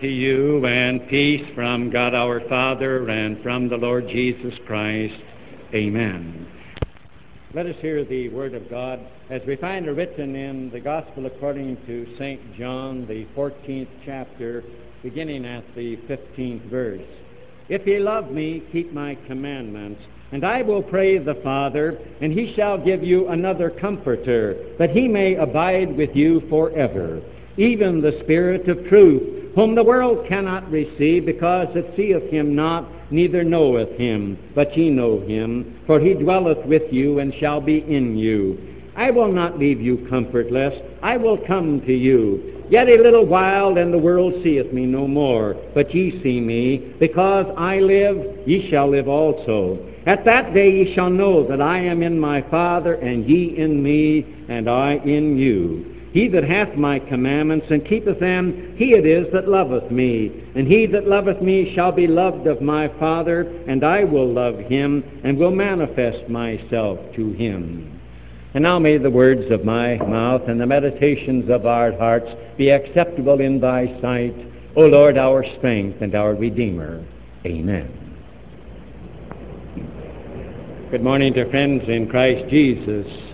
to you and peace from God our Father and from the Lord Jesus Christ. Amen. Let us hear the Word of God as we find it written in the Gospel according to St. John, the 14th chapter, beginning at the 15th verse. If ye love me, keep my commandments. And I will pray the Father, and he shall give you another comforter, that he may abide with you forever, even the Spirit of truth, whom the world cannot receive, because it seeth him not, neither knoweth him. But ye know him, for he dwelleth with you, and shall be in you. I will not leave you comfortless, I will come to you. Yet a little while, and the world seeth me no more. But ye see me, because I live, ye shall live also. At that day ye shall know that I am in my Father, and ye in me, and I in you. He that hath my commandments and keepeth them, he it is that loveth me. And he that loveth me shall be loved of my Father, and I will love him, and will manifest myself to him. And now may the words of my mouth and the meditations of our hearts be acceptable in thy sight, O Lord, our strength and our Redeemer. Amen. Good morning to friends in Christ Jesus.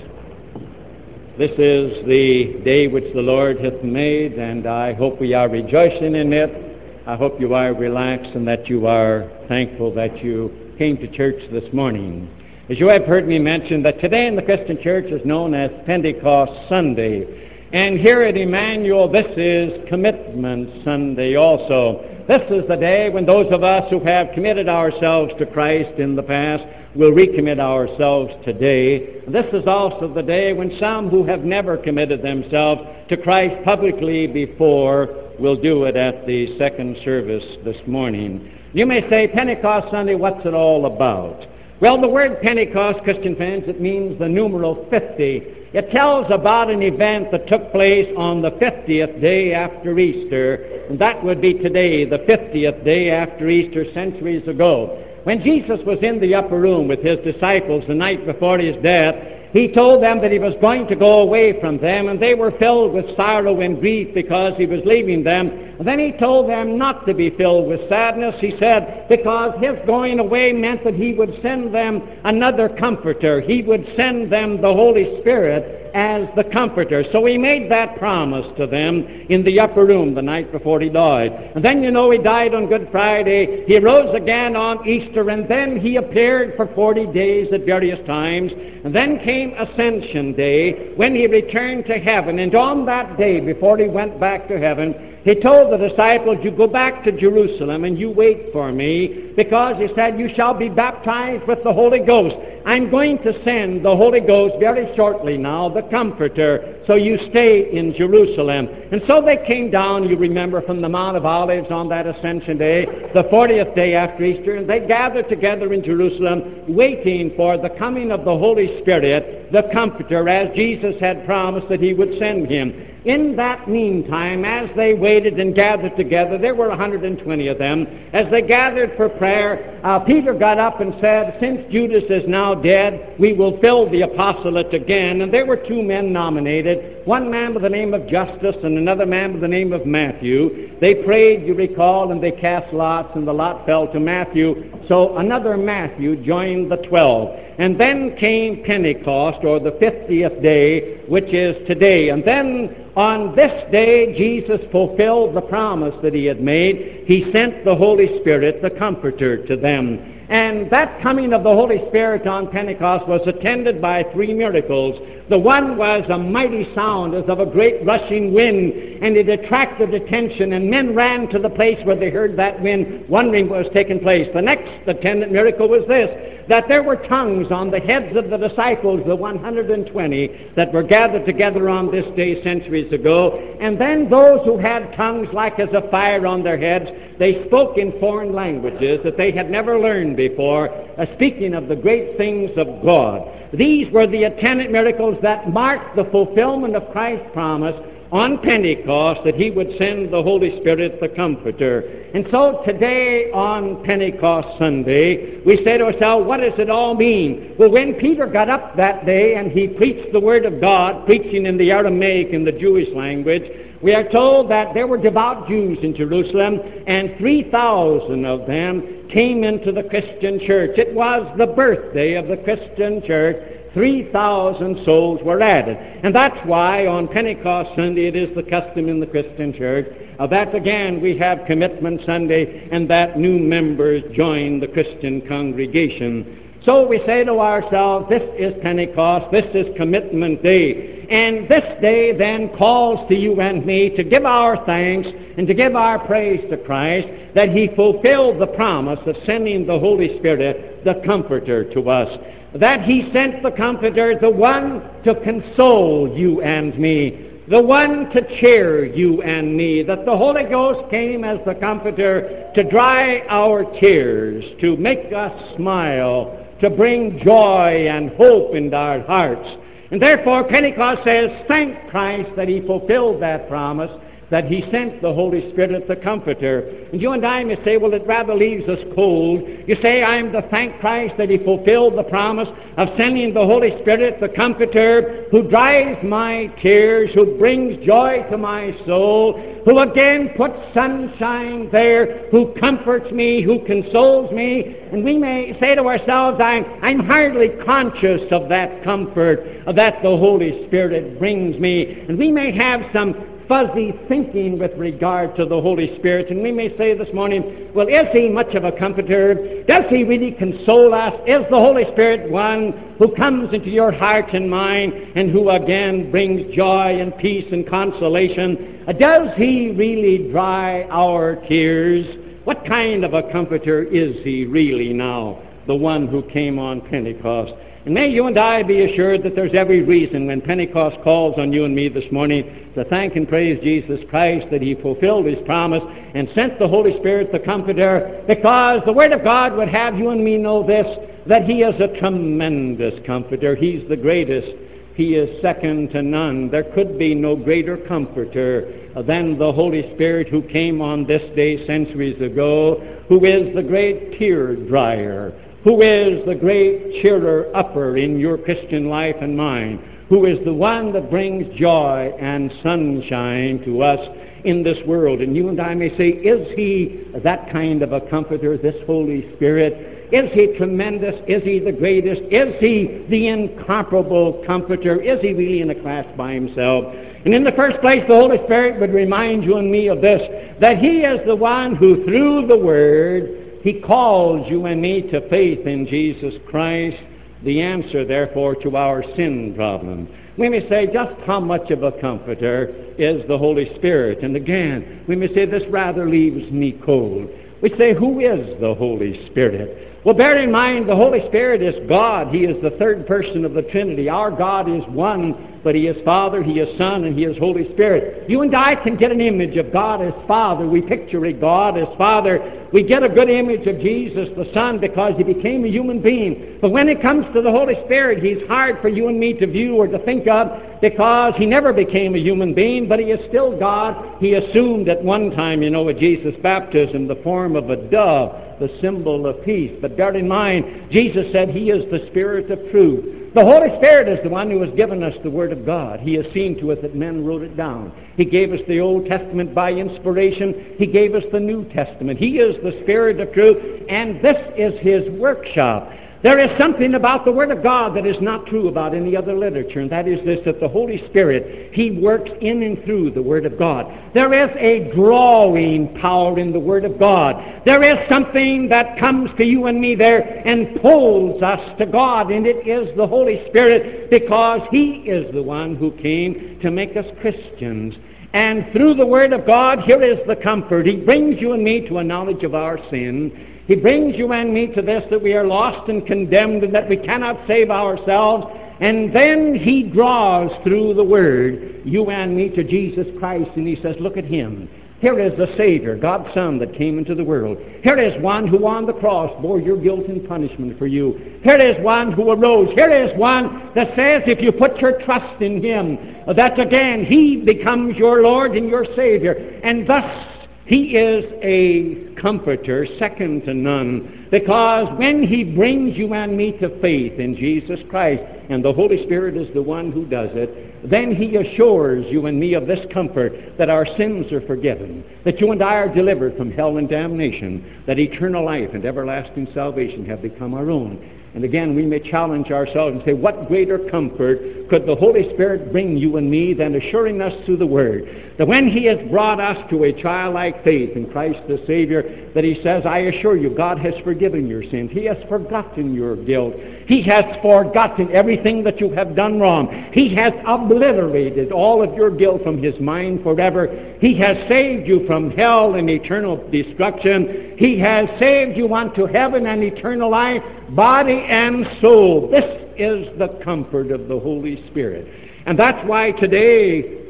This is the day which the Lord hath made, and I hope we are rejoicing in it. I hope you are relaxed and that you are thankful that you came to church this morning. As you have heard me mention, that today in the Christian church is known as Pentecost Sunday. And here at Emmanuel, this is Commitment Sunday also. This is the day when those of us who have committed ourselves to Christ in the past will recommit ourselves today. This is also the day when some who have never committed themselves to Christ publicly before will do it at the second service this morning. You may say, Pentecost Sunday, what's it all about? Well, the word Pentecost, Christian fans, it means the numeral 50. It tells about an event that took place on the 50th day after Easter, and that would be today, the 50th day after Easter, centuries ago. When Jesus was in the upper room with his disciples the night before his death, he told them that he was going to go away from them, and they were filled with sorrow and grief because he was leaving them. And then he told them not to be filled with sadness. He said, because his going away meant that he would send them another comforter. He would send them the Holy Spirit as the comforter. So he made that promise to them in the upper room the night before he died. And then you know he died on Good Friday. He rose again on Easter, and then he appeared for 40 days at various times. And then came Ascension Day when he returned to heaven. And on that day, before he went back to heaven, he told the disciples, You go back to Jerusalem and you wait for me, because he said, You shall be baptized with the Holy Ghost. I'm going to send the Holy Ghost very shortly now, the Comforter, so you stay in Jerusalem. And so they came down, you remember, from the Mount of Olives on that Ascension Day, the 40th day after Easter, and they gathered together in Jerusalem, waiting for the coming of the Holy Spirit, the Comforter, as Jesus had promised that he would send him. In that meantime, as they waited and gathered together, there were 120 of them. As they gathered for prayer, uh, Peter got up and said, Since Judas is now dead, we will fill the apostolate again. And there were two men nominated, one man by the name of Justus and another man by the name of Matthew. They prayed, you recall, and they cast lots, and the lot fell to Matthew. So another Matthew joined the twelve. And then came Pentecost, or the 50th day, which is today. And then on this day, Jesus fulfilled the promise that he had made. He sent the Holy Spirit, the Comforter, to them. And that coming of the Holy Spirit on Pentecost was attended by three miracles. The one was a mighty sound as of a great rushing wind, and it attracted attention, and men ran to the place where they heard that wind, wondering what was taking place. The next attendant miracle was this that there were tongues on the heads of the disciples, the 120 that were gathered together on this day centuries ago. And then those who had tongues like as a fire on their heads, they spoke in foreign languages that they had never learned before, uh, speaking of the great things of God. These were the attendant miracles that marked the fulfillment of Christ's promise on Pentecost that he would send the Holy Spirit, the Comforter. And so today on Pentecost Sunday, we say to ourselves, what does it all mean? Well, when Peter got up that day and he preached the Word of God, preaching in the Aramaic, in the Jewish language, we are told that there were devout Jews in Jerusalem, and 3,000 of them came into the Christian church. It was the birthday of the Christian church. 3,000 souls were added. And that's why on Pentecost Sunday it is the custom in the Christian church uh, that again we have Commitment Sunday and that new members join the Christian congregation. So we say to ourselves, this is Pentecost, this is Commitment Day. And this day then calls to you and me to give our thanks and to give our praise to Christ that He fulfilled the promise of sending the Holy Spirit, the Comforter, to us. That He sent the Comforter, the one to console you and me, the one to cheer you and me, that the Holy Ghost came as the Comforter to dry our tears, to make us smile, to bring joy and hope into our hearts. And therefore, Pentecost says, thank Christ that He fulfilled that promise, that He sent the Holy Spirit, the Comforter. And you and I may say, well, it rather leaves us cold. You say, I'm to thank Christ that He fulfilled the promise of sending the Holy Spirit, the Comforter, who dries my tears, who brings joy to my soul, who again puts sunshine there, who comforts me, who consoles me. And we may say to ourselves, I'm, I'm hardly conscious of that comfort that the Holy Spirit brings me. And we may have some fuzzy thinking with regard to the Holy Spirit. And we may say this morning, well, is He much of a comforter? Does He really console us? Is the Holy Spirit one who comes into your heart and mind and who again brings joy and peace and consolation? Does He really dry our tears? What kind of a comforter is He really now? The one who came on Pentecost. And may you and I be assured that there's every reason when Pentecost calls on you and me this morning to thank and praise Jesus Christ that He fulfilled His promise and sent the Holy Spirit, the Comforter, because the Word of God would have you and me know this, that He is a tremendous Comforter. He's the greatest. He is second to none. There could be no greater comforter than the Holy Spirit who came on this day centuries ago, who is the great tear dryer, who is the great cheerer upper in your Christian life and mine, who is the one that brings joy and sunshine to us in this world. And you and I may say, is he that kind of a comforter, this Holy Spirit? Is he tremendous? Is he the greatest? Is he the incomparable comforter? Is he really in a class by himself? And in the first place, the Holy Spirit would remind you and me of this, that he is the one who, through the Word, he calls you and me to faith in Jesus Christ, the answer, therefore, to our sin problem. We may say, just how much of a comforter is the Holy Spirit? And again, we may say, this rather leaves me cold. We say, who is the Holy Spirit? Well, bear in mind, the Holy Spirit is God. He is the third person of the Trinity. Our God is one, but He is Father, He is Son, and He is Holy Spirit. You and I can get an image of God as Father. We picture it, God as Father. We get a good image of Jesus, the Son, because He became a human being. But when it comes to the Holy Spirit, He's hard for you and me to view or to think of because He never became a human being, but He is still God. He assumed at one time, you know, at Jesus' baptism, the form of a dove the symbol of peace. But bear in mind, Jesus said He is the Spirit of truth. The Holy Spirit is the one who has given us the Word of God. He has seen to it that men wrote it down. He gave us the Old Testament by inspiration. He gave us the New Testament. He is the Spirit of truth, and this is His workshop. There is something about the Word of God that is not true about any other literature, and that is this that the Holy Spirit, He works in and through the Word of God. There is a drawing power in the Word of God. There is something that comes to you and me there and pulls us to God, and it is the Holy Spirit because He is the one who came to make us Christians. And through the Word of God, here is the comfort. He brings you and me to a knowledge of our sin. He brings you and me to this that we are lost and condemned and that we cannot save ourselves. And then he draws through the Word you and me to Jesus Christ and he says, Look at him. Here is the Savior, God's Son, that came into the world. Here is one who on the cross bore your guilt and punishment for you. Here is one who arose. Here is one that says if you put your trust in Him, that again He becomes your Lord and your Savior. And thus He is a comforter, second to none, because when He brings you and me to faith in Jesus Christ, and the Holy Spirit is the one who does it, then he assures you and me of this comfort that our sins are forgiven, that you and I are delivered from hell and damnation, that eternal life and everlasting salvation have become our own. And again, we may challenge ourselves and say, what greater comfort could the Holy Spirit bring you and me than assuring us through the Word that when He has brought us to a childlike faith in Christ the Savior, that He says, I assure you, God has forgiven your sins. He has forgotten your guilt. He has forgotten everything that you have done wrong. He has obliterated all of your guilt from His mind forever. He has saved you from hell and eternal destruction. He has saved you unto heaven and eternal life, body and soul. This is the comfort of the Holy Spirit. And that's why today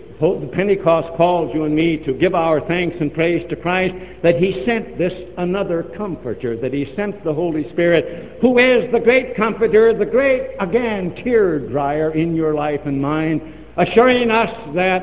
Pentecost calls you and me to give our thanks and praise to Christ that He sent this another Comforter, that He sent the Holy Spirit, who is the great Comforter, the great, again, tear dryer in your life and mine, assuring us that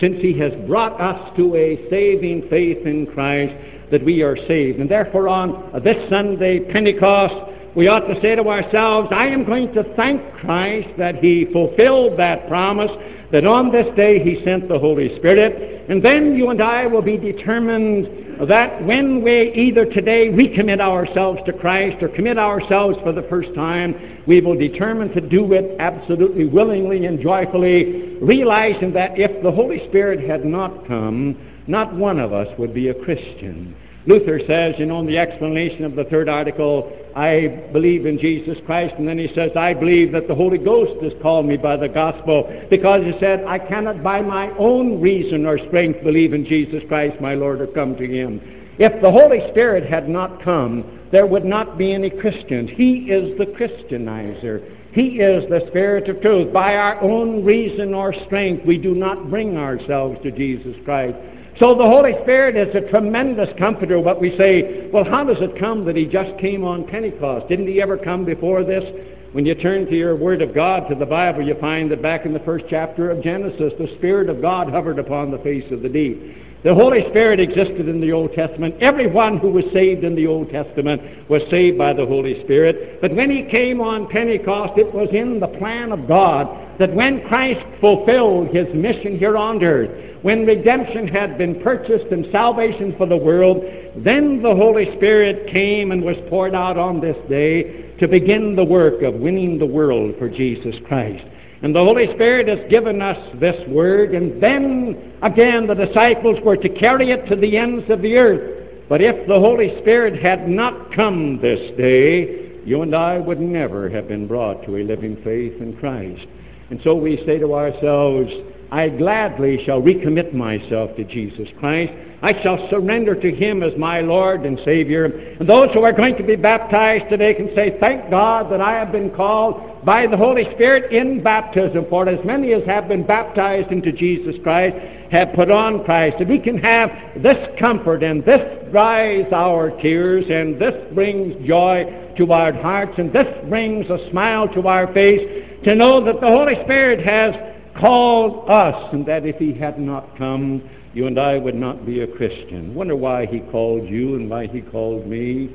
since He has brought us to a saving faith in Christ, that we are saved. And therefore, on this Sunday, Pentecost, we ought to say to ourselves, I am going to thank Christ that He fulfilled that promise that on this day he sent the Holy Spirit, and then you and I will be determined that when we either today recommit ourselves to Christ or commit ourselves for the first time, we will determine to do it absolutely willingly and joyfully, realizing that if the Holy Spirit had not come, not one of us would be a Christian. Luther says, you know, in the explanation of the third article, I believe in Jesus Christ, and then he says, I believe that the Holy Ghost has called me by the gospel, because he said, I cannot by my own reason or strength believe in Jesus Christ, my Lord, or come to him. If the Holy Spirit had not come, there would not be any Christians. He is the Christianizer. He is the Spirit of truth. By our own reason or strength, we do not bring ourselves to Jesus Christ. So the Holy Spirit is a tremendous comforter. But we say, well, how does it come that He just came on Pentecost? Didn't He ever come before this? When you turn to your Word of God, to the Bible, you find that back in the first chapter of Genesis, the Spirit of God hovered upon the face of the deep. The Holy Spirit existed in the Old Testament. Everyone who was saved in the Old Testament was saved by the Holy Spirit. But when He came on Pentecost, it was in the plan of God that when Christ fulfilled His mission here on earth, when redemption had been purchased and salvation for the world, then the Holy Spirit came and was poured out on this day to begin the work of winning the world for Jesus Christ. And the Holy Spirit has given us this word, and then again the disciples were to carry it to the ends of the earth. But if the Holy Spirit had not come this day, you and I would never have been brought to a living faith in Christ. And so we say to ourselves, I gladly shall recommit myself to Jesus Christ. I shall surrender to Him as my Lord and Savior. And those who are going to be baptized today can say, Thank God that I have been called by the Holy Spirit in baptism. For as many as have been baptized into Jesus Christ have put on Christ. And we can have this comfort, and this dries our tears, and this brings joy to our hearts, and this brings a smile to our face to know that the Holy Spirit has called us, and that if he had not come, you and I would not be a Christian. Wonder why he called you and why he called me.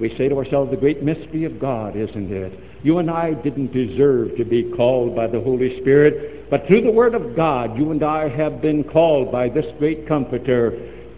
We say to ourselves, the great mystery of God, isn't it? You and I didn't deserve to be called by the Holy Spirit, but through the Word of God, you and I have been called by this great Comforter,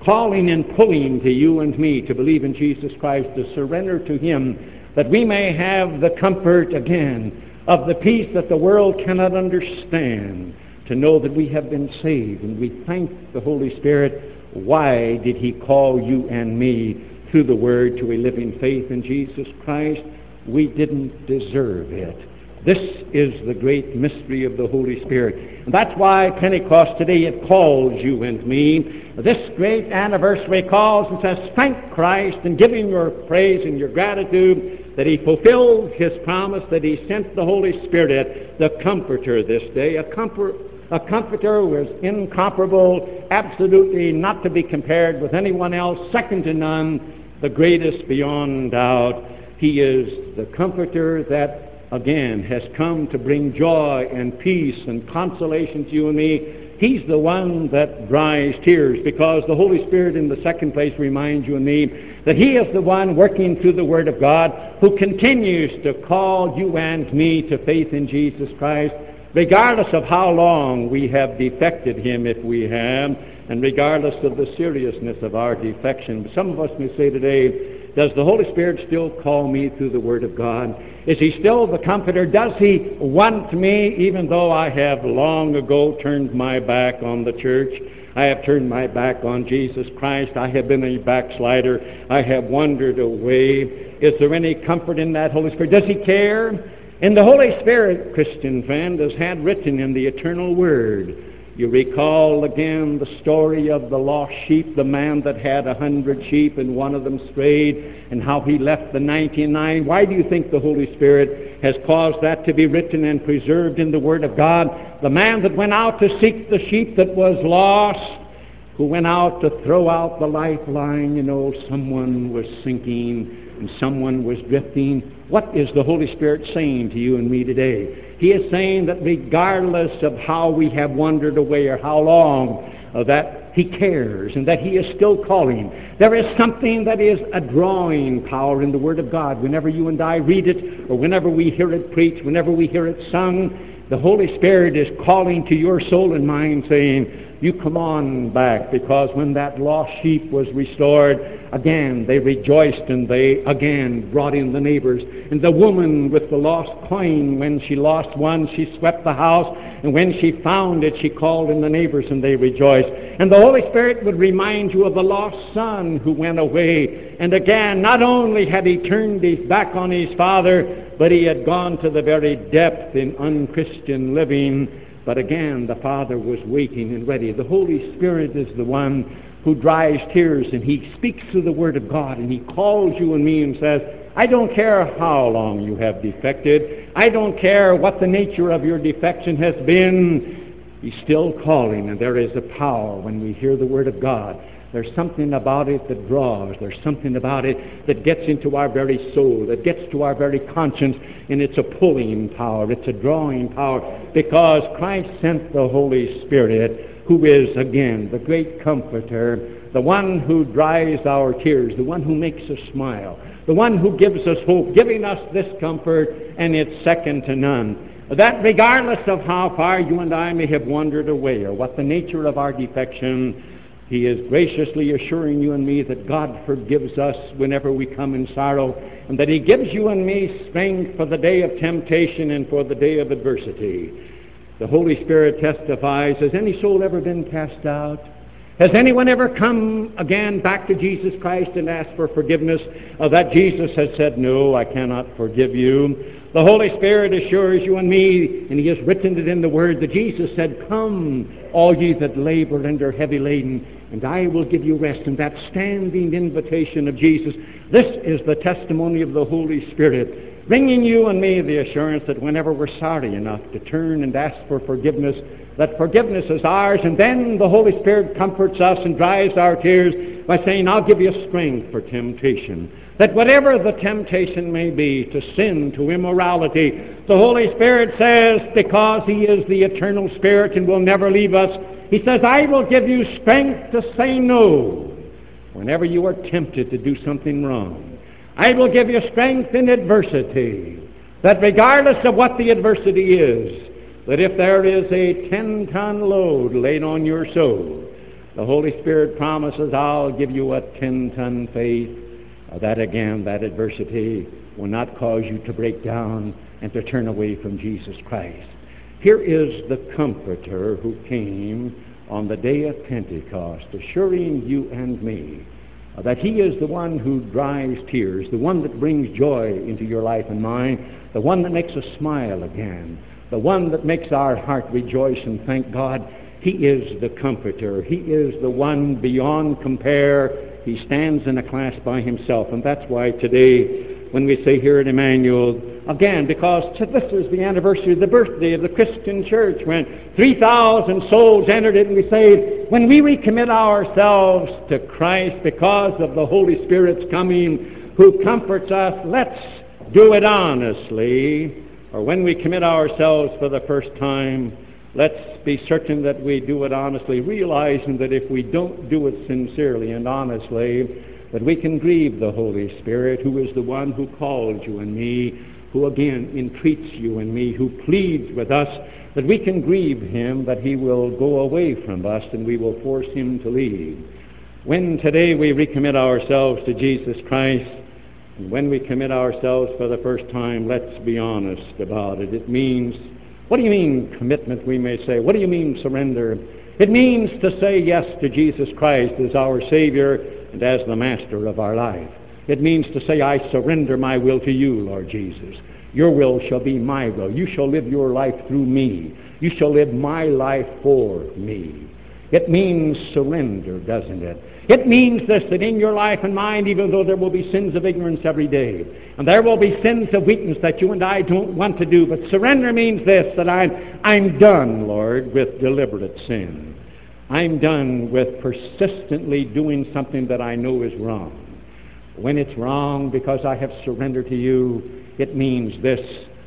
calling and pulling to you and me to believe in Jesus Christ, to surrender to Him, that we may have the comfort again of the peace that the world cannot understand, to know that we have been saved. And we thank the Holy Spirit. Why did He call you and me through the Word to a living faith in Jesus Christ? We didn't deserve it. This is the great mystery of the Holy Spirit. And that's why Pentecost today it calls you and me. This great anniversary calls and says, Thank Christ and give Him your praise and your gratitude that He fulfilled His promise, that He sent the Holy Spirit, the Comforter, this day, a, a comforter who is incomparable, absolutely not to be compared with anyone else, second to none, the greatest beyond doubt. He is the comforter that again has come to bring joy and peace and consolation to you and me. He's the one that dries tears because the Holy Spirit, in the second place, reminds you and me that He is the one working through the Word of God who continues to call you and me to faith in Jesus Christ, regardless of how long we have defected Him, if we have, and regardless of the seriousness of our defection. Some of us may say today, does the Holy Spirit still call me through the Word of God? Is He still the Comforter? Does He want me even though I have long ago turned my back on the church? I have turned my back on Jesus Christ. I have been a backslider. I have wandered away. Is there any comfort in that Holy Spirit? Does He care? And the Holy Spirit, Christian friend, has had written in the eternal Word you recall again the story of the lost sheep, the man that had a hundred sheep and one of them strayed, and how he left the 99. Why do you think the Holy Spirit has caused that to be written and preserved in the Word of God? The man that went out to seek the sheep that was lost, who went out to throw out the lifeline, you know, someone was sinking and someone was drifting. What is the Holy Spirit saying to you and me today? He is saying that regardless of how we have wandered away or how long, uh, that He cares and that He is still calling. There is something that is a drawing power in the Word of God. Whenever you and I read it, or whenever we hear it preached, whenever we hear it sung, the Holy Spirit is calling to your soul and mind, saying, you come on back because when that lost sheep was restored, again they rejoiced and they again brought in the neighbors. And the woman with the lost coin, when she lost one, she swept the house. And when she found it, she called in the neighbors and they rejoiced. And the Holy Spirit would remind you of the lost son who went away. And again, not only had he turned his back on his father, but he had gone to the very depth in unchristian living but again, the Father was waiting and ready. The Holy Spirit is the one who dries tears, and He speaks through the Word of God, and He calls you and me and says, I don't care how long you have defected. I don't care what the nature of your defection has been. He's still calling, and there is a power when we hear the Word of God. There's something about it that draws. There's something about it that gets into our very soul, that gets to our very conscience, and it's a pulling power. It's a drawing power because Christ sent the Holy Spirit, who is, again, the great comforter, the one who dries our tears, the one who makes us smile, the one who gives us hope, giving us this comfort, and it's second to none that regardless of how far you and I may have wandered away or what the nature of our defection, he is graciously assuring you and me that God forgives us whenever we come in sorrow, and that He gives you and me strength for the day of temptation and for the day of adversity. The Holy Spirit testifies Has any soul ever been cast out? Has anyone ever come again back to Jesus Christ and asked for forgiveness? Uh, that Jesus has said, No, I cannot forgive you. The Holy Spirit assures you and me, and He has written it in the Word, that Jesus said, Come, all ye that labor and are heavy laden, and I will give you rest. And that standing invitation of Jesus, this is the testimony of the Holy Spirit, bringing you and me the assurance that whenever we're sorry enough to turn and ask for forgiveness, that forgiveness is ours, and then the Holy Spirit comforts us and dries our tears by saying, I'll give you strength for temptation that whatever the temptation may be to sin, to immorality, the Holy Spirit says, because He is the eternal Spirit and will never leave us, He says, I will give you strength to say no whenever you are tempted to do something wrong. I will give you strength in adversity, that regardless of what the adversity is, that if there is a ten ton load laid on your soul, the Holy Spirit promises, I'll give you a ten ton faith that again, that adversity will not cause you to break down and to turn away from Jesus Christ. Here is the Comforter who came on the day of Pentecost, assuring you and me that He is the one who dries tears, the one that brings joy into your life and mine, the one that makes us smile again, the one that makes our heart rejoice and thank God. He is the Comforter. He is the one beyond compare he stands in a class by himself. And that's why today, when we say here at Emmanuel, again because this is the anniversary of the birthday of the Christian church when 3,000 souls entered it and we say, when we recommit ourselves to Christ because of the Holy Spirit's coming who comforts us, let's do it honestly. Or when we commit ourselves for the first time, let's be certain that we do it honestly, realizing that if we don't do it sincerely and honestly, that we can grieve the Holy Spirit, who is the one who calls you and me, who again entreats you and me, who pleads with us, that we can grieve him, that he will go away from us and we will force him to leave. When today we recommit ourselves to Jesus Christ, and when we commit ourselves for the first time, let's be honest about it. It means, what do you mean commitment, we may say? What do you mean surrender? It means to say yes to Jesus Christ as our Savior and as the Master of our life. It means to say, I surrender my will to you, Lord Jesus. Your will shall be my will. You shall live your life through me. You shall live my life for me. It means surrender, doesn't it? It means this that in your life and mine, even though there will be sins of ignorance every day, and there will be sins of weakness that you and I don't want to do, but surrender means this that I'm, I'm done, Lord, with deliberate sin. I'm done with persistently doing something that I know is wrong. When it's wrong because I have surrendered to you, it means this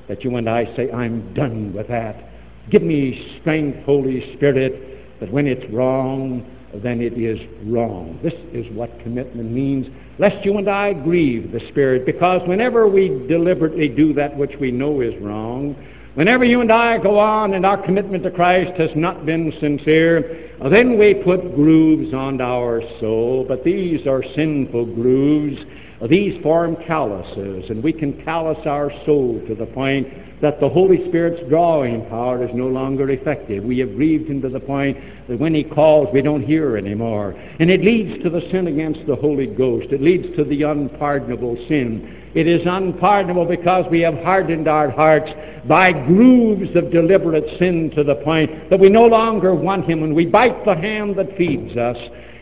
that you and I say, I'm done with that. Give me strength, Holy Spirit, that when it's wrong, then it is wrong. This is what commitment means, lest you and I grieve the Spirit, because whenever we deliberately do that which we know is wrong, whenever you and I go on and our commitment to Christ has not been sincere, then we put grooves on our soul, but these are sinful grooves. These form calluses, and we can callous our soul to the point that the Holy Spirit's drawing power is no longer effective. We have grieved him to the point that when he calls, we don't hear anymore. And it leads to the sin against the Holy Ghost. It leads to the unpardonable sin. It is unpardonable because we have hardened our hearts by grooves of deliberate sin to the point that we no longer want him and we bite the hand that feeds us.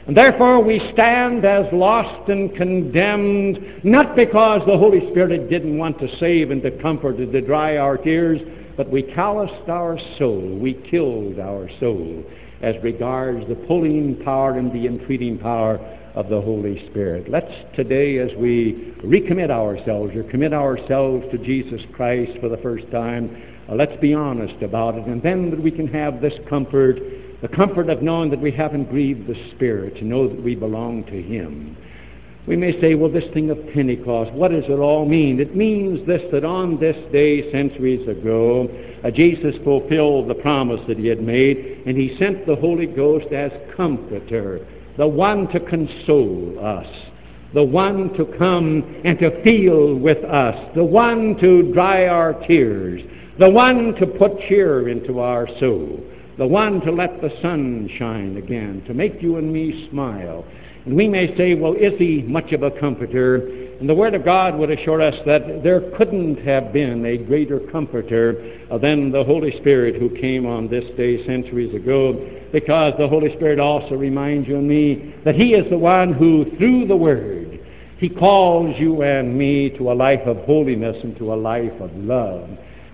And therefore we stand as lost and condemned, not because the Holy Spirit didn't want to save and to comfort and to dry our tears, but we calloused our soul, we killed our soul as regards the pulling power and the entreating power of the Holy Spirit. Let's today, as we recommit ourselves or commit ourselves to Jesus Christ for the first time, uh, let's be honest about it, and then we can have this comfort the comfort of knowing that we haven't grieved the Spirit, to know that we belong to Him. We may say, well, this thing of Pentecost, what does it all mean? It means this that on this day, centuries ago, uh, Jesus fulfilled the promise that He had made, and He sent the Holy Ghost as Comforter, the one to console us, the one to come and to feel with us, the one to dry our tears, the one to put cheer into our soul the one to let the sun shine again, to make you and me smile. And we may say, well, is he much of a comforter? And the Word of God would assure us that there couldn't have been a greater comforter than the Holy Spirit who came on this day centuries ago, because the Holy Spirit also reminds you and me that He is the one who, through the Word, He calls you and me to a life of holiness and to a life of love.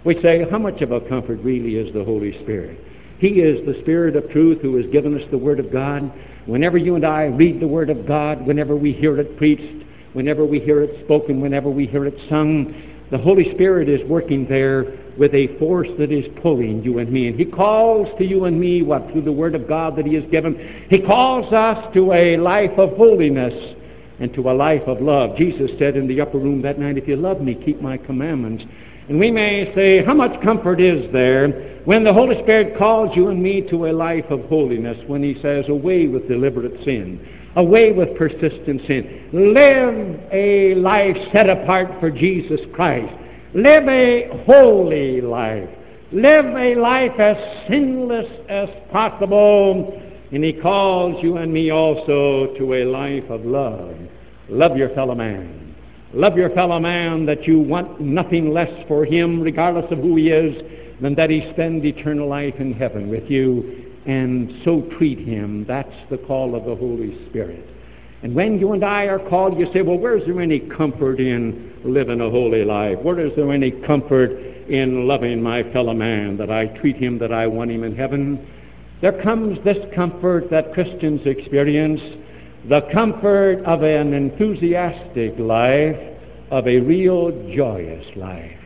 We say, how much of a comfort really is the Holy Spirit? He is the Spirit of truth who has given us the Word of God. Whenever you and I read the Word of God, whenever we hear it preached, whenever we hear it spoken, whenever we hear it sung, the Holy Spirit is working there with a force that is pulling you and me. And He calls to you and me, what, through the Word of God that He has given? He calls us to a life of holiness and to a life of love. Jesus said in the upper room that night, If you love me, keep my commandments. And we may say, how much comfort is there when the Holy Spirit calls you and me to a life of holiness, when He says, away with deliberate sin, away with persistent sin. Live a life set apart for Jesus Christ. Live a holy life. Live a life as sinless as possible. And He calls you and me also to a life of love. Love your fellow man. Love your fellow man that you want nothing less for him, regardless of who he is, than that he spend eternal life in heaven with you, and so treat him. That's the call of the Holy Spirit. And when you and I are called, you say, well, where's there any comfort in living a holy life? Where is there any comfort in loving my fellow man, that I treat him, that I want him in heaven? There comes this comfort that Christians experience, the comfort of an enthusiastic life, of a real joyous life.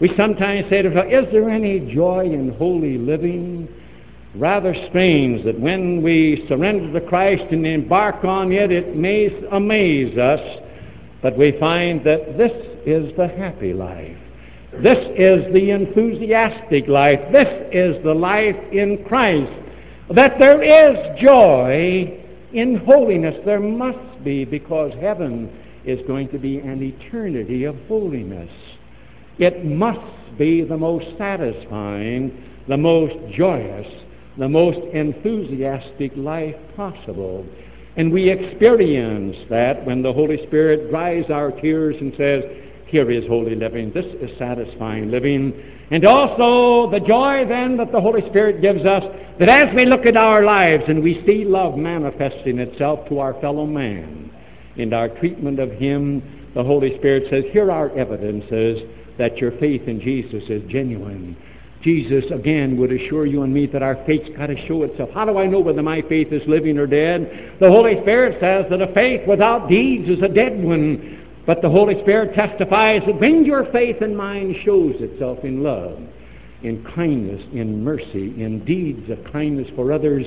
We sometimes say to ourselves, is there any joy in holy living? Rather strange that when we surrender to Christ and embark on it, it may amaze us, but we find that this is the happy life. This is the enthusiastic life. This is the life in Christ. That there is joy in holiness. There must be, because heaven is going to be an eternity of holiness. It must be the most satisfying, the most joyous, the most enthusiastic life possible. And we experience that when the Holy Spirit dries our tears and says, Here is holy living. This is satisfying living. And also the joy then that the Holy Spirit gives us that as we look at our lives and we see love manifesting itself to our fellow man in our treatment of him, the Holy Spirit says, Here are evidences that your faith in Jesus is genuine. Jesus, again, would assure you and me that our faith's got to show itself. How do I know whether my faith is living or dead? The Holy Spirit says that a faith without deeds is a dead one. But the Holy Spirit testifies that when your faith and mine shows itself in love, in kindness, in mercy, in deeds of kindness for others,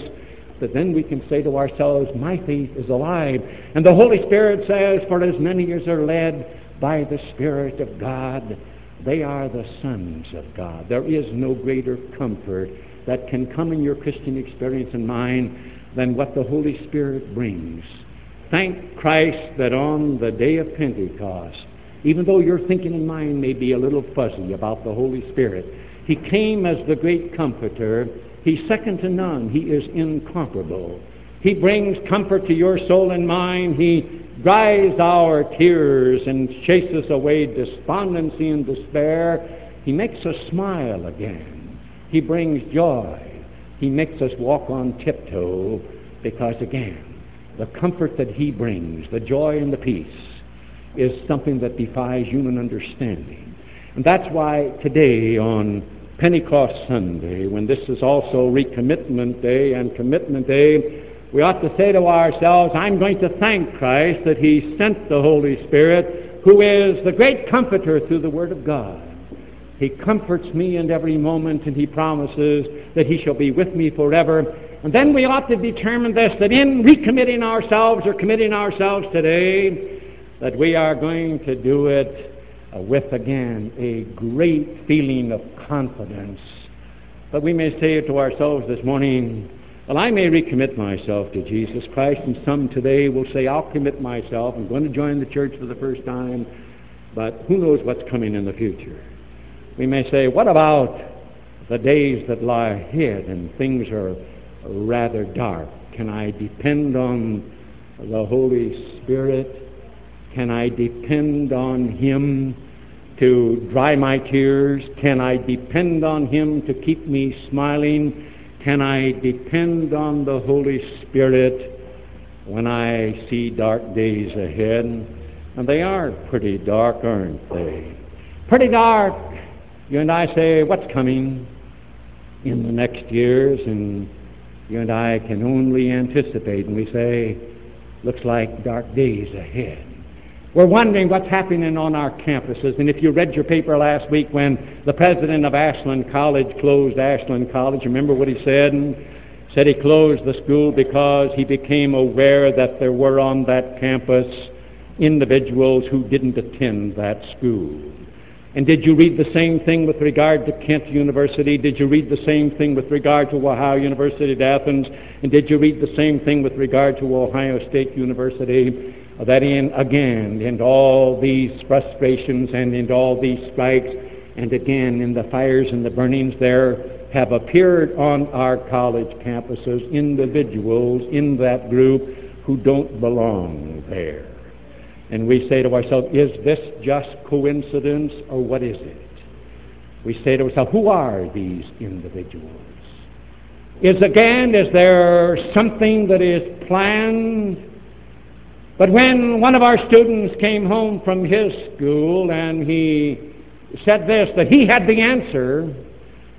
that then we can say to ourselves, My faith is alive. And the Holy Spirit says, For as many as are led by the Spirit of God, they are the sons of God. There is no greater comfort that can come in your Christian experience and mine than what the Holy Spirit brings. Thank Christ that on the day of Pentecost, even though your thinking and mind may be a little fuzzy about the Holy Spirit, He came as the great comforter. He's second to none. He is incomparable. He brings comfort to your soul and mind. He dries our tears and chases away despondency and despair. He makes us smile again. He brings joy. He makes us walk on tiptoe because, again, the comfort that He brings, the joy and the peace, is something that defies human understanding. And that's why today, on Pentecost Sunday, when this is also recommitment day and commitment day, we ought to say to ourselves, I'm going to thank Christ that He sent the Holy Spirit, who is the great comforter through the Word of God. He comforts me in every moment, and He promises that He shall be with me forever. And then we ought to determine this, that in recommitting ourselves or committing ourselves today, that we are going to do it uh, with, again, a great feeling of confidence. But we may say to ourselves this morning, well, I may recommit myself to Jesus Christ, and some today will say, I'll commit myself. I'm going to join the church for the first time, but who knows what's coming in the future? We may say, what about the days that lie ahead and things are rather dark? Can I depend on the Holy Spirit? Can I depend on Him to dry my tears? Can I depend on Him to keep me smiling? Can I depend on the Holy Spirit when I see dark days ahead? And they are pretty dark, aren't they? Pretty dark. You and I say, what's coming in the next years? And you and I can only anticipate, and we say, looks like dark days ahead. We're wondering what's happening on our campuses. And if you read your paper last week when the president of Ashland College closed Ashland College, remember what he said? And said he closed the school because he became aware that there were on that campus individuals who didn't attend that school. And did you read the same thing with regard to Kent University? Did you read the same thing with regard to Ohio University at Athens? And did you read the same thing with regard to Ohio State University? Uh, that in again in all these frustrations and in all these strikes and again in the fires and the burnings there have appeared on our college campuses individuals in that group who don't belong there. And we say to ourselves, is this just coincidence or what is it? We say to ourselves, who are these individuals? Is again, is there something that is planned But when one of our students came home from his school and he said this, that he had the answer,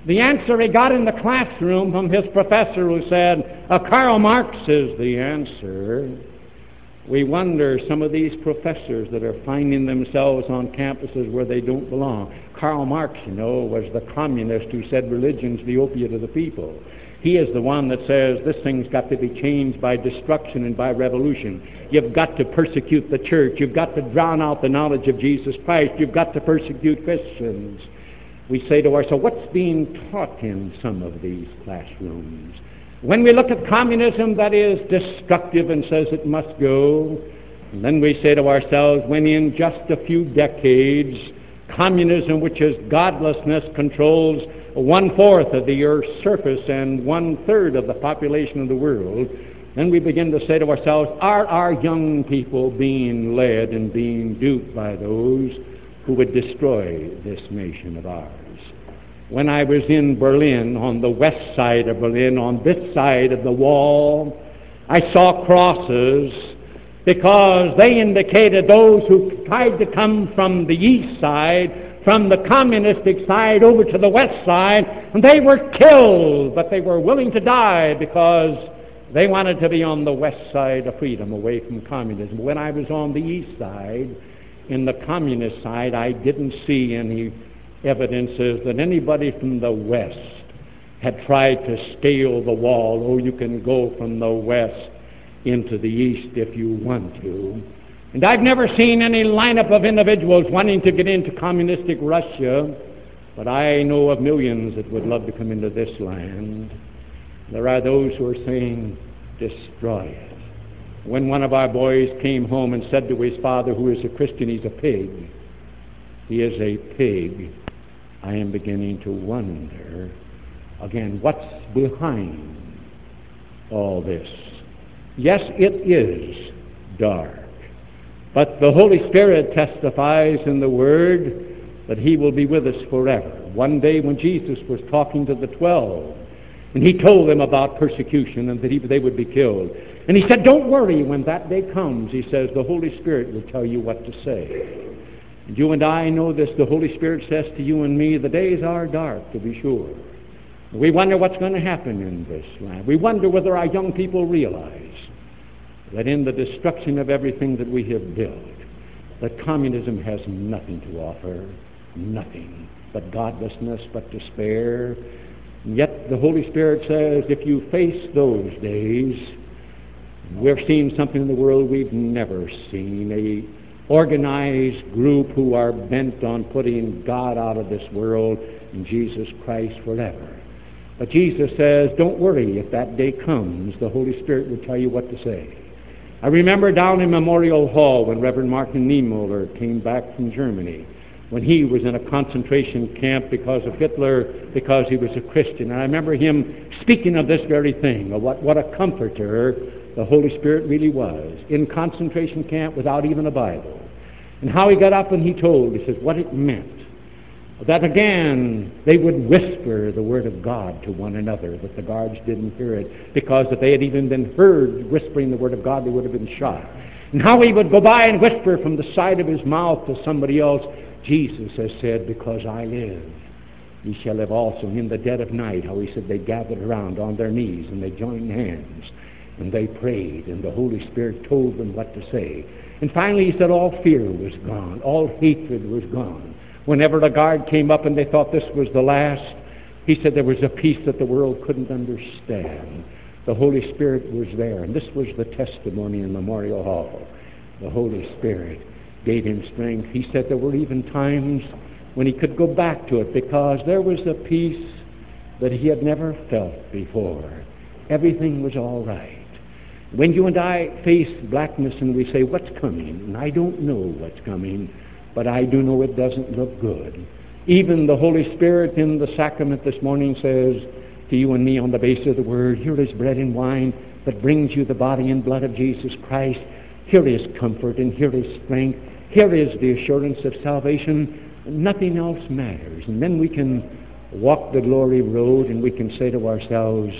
the answer he got in the classroom from his professor who said, uh, Karl Marx is the answer. We wonder some of these professors that are finding themselves on campuses where they don't belong. Karl Marx, you know, was the communist who said religion's the opiate of the people. He is the one that says this thing's got to be changed by destruction and by revolution. You've got to persecute the church. You've got to drown out the knowledge of Jesus Christ. You've got to persecute Christians. We say to ourselves, what's being taught in some of these classrooms? When we look at communism that is destructive and says it must go, and then we say to ourselves, when in just a few decades, communism, which is godlessness, controls one fourth of the earth's surface and one third of the population of the world, then we begin to say to ourselves, are our young people being led and being duped by those who would destroy this nation of ours? When I was in Berlin, on the west side of Berlin, on this side of the wall, I saw crosses because they indicated those who tried to come from the east side from the communistic side over to the west side, and they were killed, but they were willing to die because they wanted to be on the west side of freedom, away from communism. When I was on the east side, in the communist side, I didn't see any evidences that anybody from the west had tried to scale the wall. Oh, you can go from the west into the east if you want to. And I've never seen any lineup of individuals wanting to get into communistic Russia, but I know of millions that would love to come into this land. There are those who are saying, destroy it. When one of our boys came home and said to his father, who is a Christian, he's a pig, he is a pig, I am beginning to wonder again what's behind all this. Yes, it is dark. But the Holy Spirit testifies in the Word that He will be with us forever. One day when Jesus was talking to the twelve, and He told them about persecution and that he, they would be killed. And He said, Don't worry when that day comes. He says, The Holy Spirit will tell you what to say. And you and I know this. The Holy Spirit says to you and me, The days are dark, to be sure. We wonder what's going to happen in this land. We wonder whether our young people realize that in the destruction of everything that we have built, that communism has nothing to offer, nothing but godlessness, but despair. And yet the Holy Spirit says, if you face those days, we're seeing something in the world we've never seen, a organized group who are bent on putting God out of this world and Jesus Christ forever. But Jesus says, don't worry, if that day comes, the Holy Spirit will tell you what to say. I remember down in Memorial Hall when Reverend Martin Niemöller came back from Germany, when he was in a concentration camp because of Hitler, because he was a Christian. And I remember him speaking of this very thing, of what, what a comforter the Holy Spirit really was, in concentration camp without even a Bible. And how he got up and he told, he says, what it meant that again they would whisper the word of God to one another, that the guards didn't hear it, because if they had even been heard whispering the word of God, they would have been shot. And how he would go by and whisper from the side of his mouth to somebody else, Jesus has said, Because I live, ye shall live also. In the dead of night, how he said they gathered around on their knees and they joined hands and they prayed, and the Holy Spirit told them what to say. And finally, he said all fear was gone, all hatred was gone. Whenever a guard came up and they thought this was the last, he said there was a peace that the world couldn't understand. The Holy Spirit was there, and this was the testimony in Memorial Hall. The Holy Spirit gave him strength. He said there were even times when he could go back to it because there was a peace that he had never felt before. Everything was all right. When you and I face blackness and we say, What's coming? And I don't know what's coming but I do know it doesn't look good. Even the Holy Spirit in the sacrament this morning says to you and me on the basis of the word, here is bread and wine that brings you the body and blood of Jesus Christ. Here is comfort and here is strength. Here is the assurance of salvation. Nothing else matters. And then we can walk the glory road and we can say to ourselves,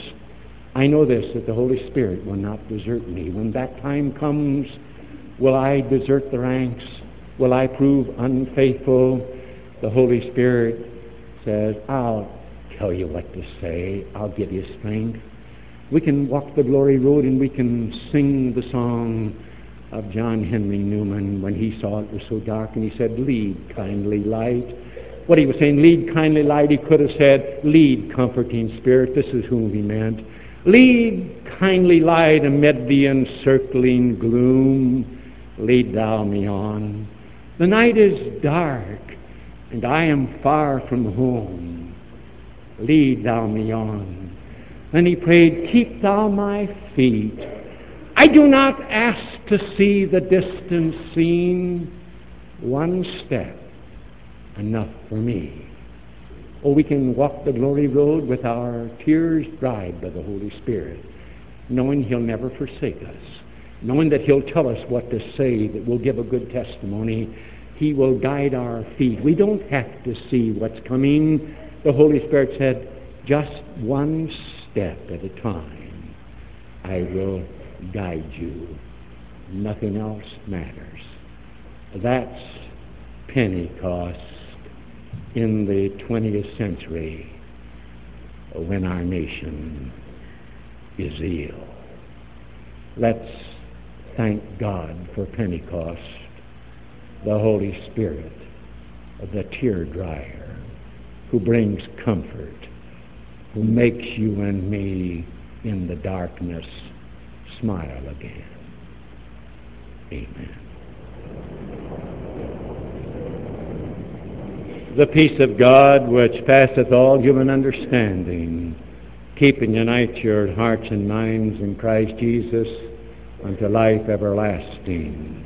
I know this, that the Holy Spirit will not desert me. When that time comes, Will I desert the ranks? Will I prove unfaithful? The Holy Spirit says, I'll tell you what to say. I'll give you strength. We can walk the glory road and we can sing the song of John Henry Newman when he saw it was so dark and he said, Lead, kindly light. What he was saying, lead, kindly light, he could have said, Lead, comforting spirit. This is whom he meant. Lead, kindly light, amid the encircling gloom. Lead thou me on. The night is dark, and I am far from home. Lead thou me on. Then he prayed, Keep thou my feet. I do not ask to see the distant scene. One step, enough for me. Oh, we can walk the glory road with our tears dried by the Holy Spirit, knowing He'll never forsake us, knowing that He'll tell us what to say, that we'll give a good testimony. He will guide our feet. We don't have to see what's coming. The Holy Spirit said, just one step at a time. I will guide you. Nothing else matters. That's Pentecost in the 20th century when our nation is ill. Let's thank God for Pentecost, the Holy Spirit, the tear dryer, who brings comfort, who makes you and me in the darkness smile again. Amen. the peace of God which passeth all human understanding, keep and unite your hearts and minds in Christ Jesus unto life everlasting.